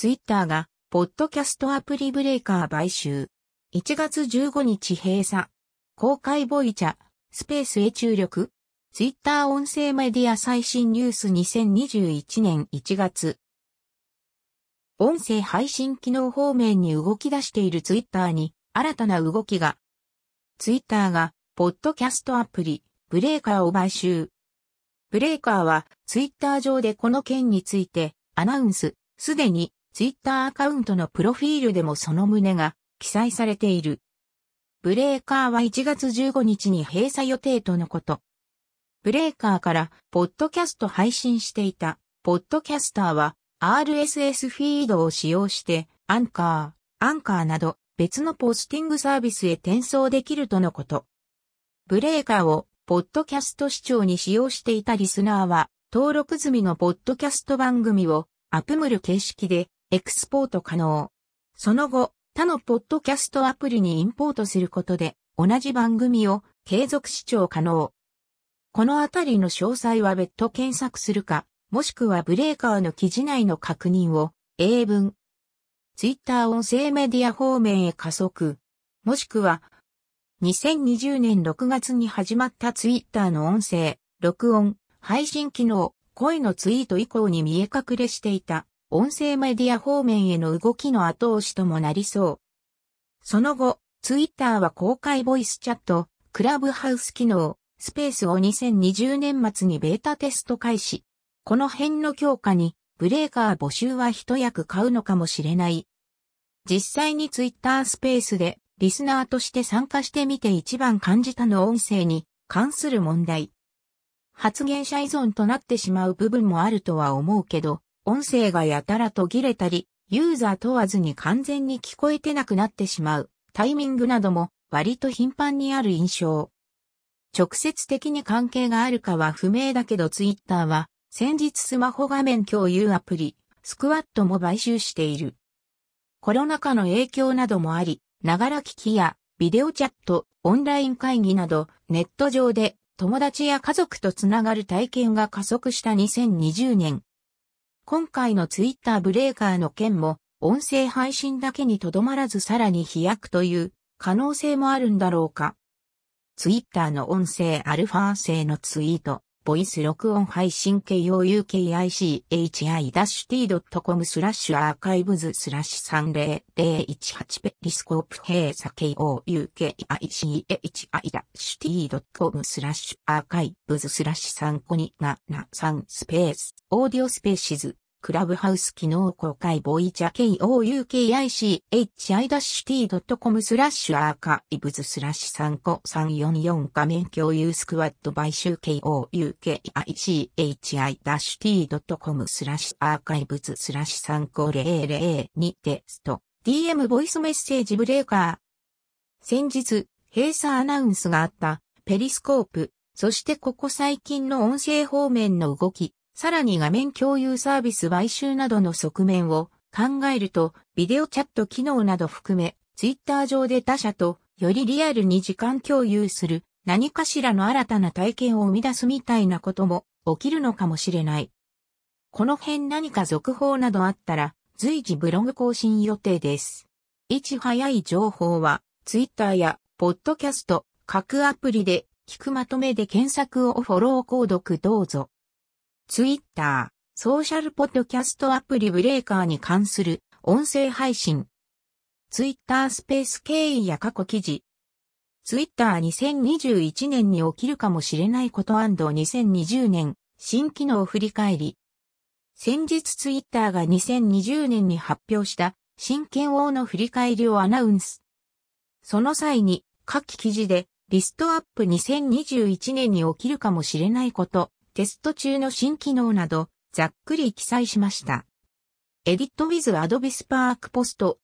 ツイッターが、ポッドキャストアプリブレーカー買収。1月15日閉鎖。公開ボイチャ、スペースへ注力。ツイッター音声メディア最新ニュース2021年1月。音声配信機能方面に動き出しているツイッターに新たな動きが。ツイッターが、ポッドキャストアプリ、ブレーカーを買収。ブレーカーは、ツイッター上でこの件について、アナウンス、すでに、ツイッターアカウントのプロフィールでもその旨が、記載されている。ブレーカーは1月15日に閉鎖予定とのこと。ブレーカーから、ポッドキャスト配信していた、ポッドキャスターは、RSS フィードを使用して、アンカー、アンカーなど、別のポスティングサービスへ転送できるとのこと。ブレーカーを、ポッドキャスト視聴に使用していたリスナーは、登録済みのポッドキャスト番組を、アップムル形式で、エクスポート可能。その後、他のポッドキャストアプリにインポートすることで、同じ番組を継続視聴可能。このあたりの詳細は別途検索するか、もしくはブレーカーの記事内の確認を、英文、ツイッター音声メディア方面へ加速。もしくは、2020年6月に始まったツイッターの音声、録音、配信機能、声のツイート以降に見え隠れしていた、音声メディア方面への動きの後押しともなりそう。その後、ツイッターは公開ボイスチャット、クラブハウス機能、スペースを2020年末にベータテスト開始。この辺の強化に、ブレーカー募集は一役買うのかもしれない。実際にツイッタースペースでリスナーとして参加してみて一番感じたの音声に関する問題。発言者依存となってしまう部分もあるとは思うけど、音声がやたら途切れたり、ユーザー問わずに完全に聞こえてなくなってしまうタイミングなども割と頻繁にある印象。直接的に関係があるかは不明だけどツイッターは先日スマホ画面共有アプリスクワットも買収している。コロナ禍の影響などもあり、ながら聞きやビデオチャット、オンライン会議など、ネット上で友達や家族とつながる体験が加速した2020年。今回のツイッターブレーカーの件も、音声配信だけにとどまらずさらに飛躍という可能性もあるんだろうか。ツイッターの音声アルファ製のツイート。ボイス録音配信 KOUKICHI-t.com スラッシュ archives スラッシュ30018 Periscope 閉鎖 KOUKICHI-t.com スラッシュ archives スラッシュ35273 Space Audio Spaces Clubhouse 機能公開ボイチャ KOUKICHI-t.com スラッシュ archives スラッシュ35344画面共有 Squad 買収 KOUKICHI-t.com スラッシュ archives スラッシュ3500テスト DM ボイスメッセージブレーカー先日閉鎖アナウンスがあったペリスコープそしてここ最近の音声方面の動きさらに画面共有サービス買収などの側面を考えると、ビデオチャット機能など含め、ツイッター上で他社とよりリアルに時間共有する何かしらの新たな体験を生み出すみたいなことも起きるのかもしれない。この辺何か続報などあったら随時ブログ更新予定です。いち早い情報はツイッターやポッドキャスト各アプリで聞くまとめで検索をフォロー購読どうぞ。ツイッター、ソーシャルポッドキャストアプリブレーカーに関する音声配信。ツイッタースペース経緯や過去記事。ツイッター2021年に起きるかもしれないこと &2020 年新機能振り返り。先日ツイッターが2020年に発表した新権王の振り返りをアナウンス。その際に下記記事でリストアップ2021年に起きるかもしれないことテスト中の新機能など、ざっくり記載しました。エディットウィズアドビスパークポスト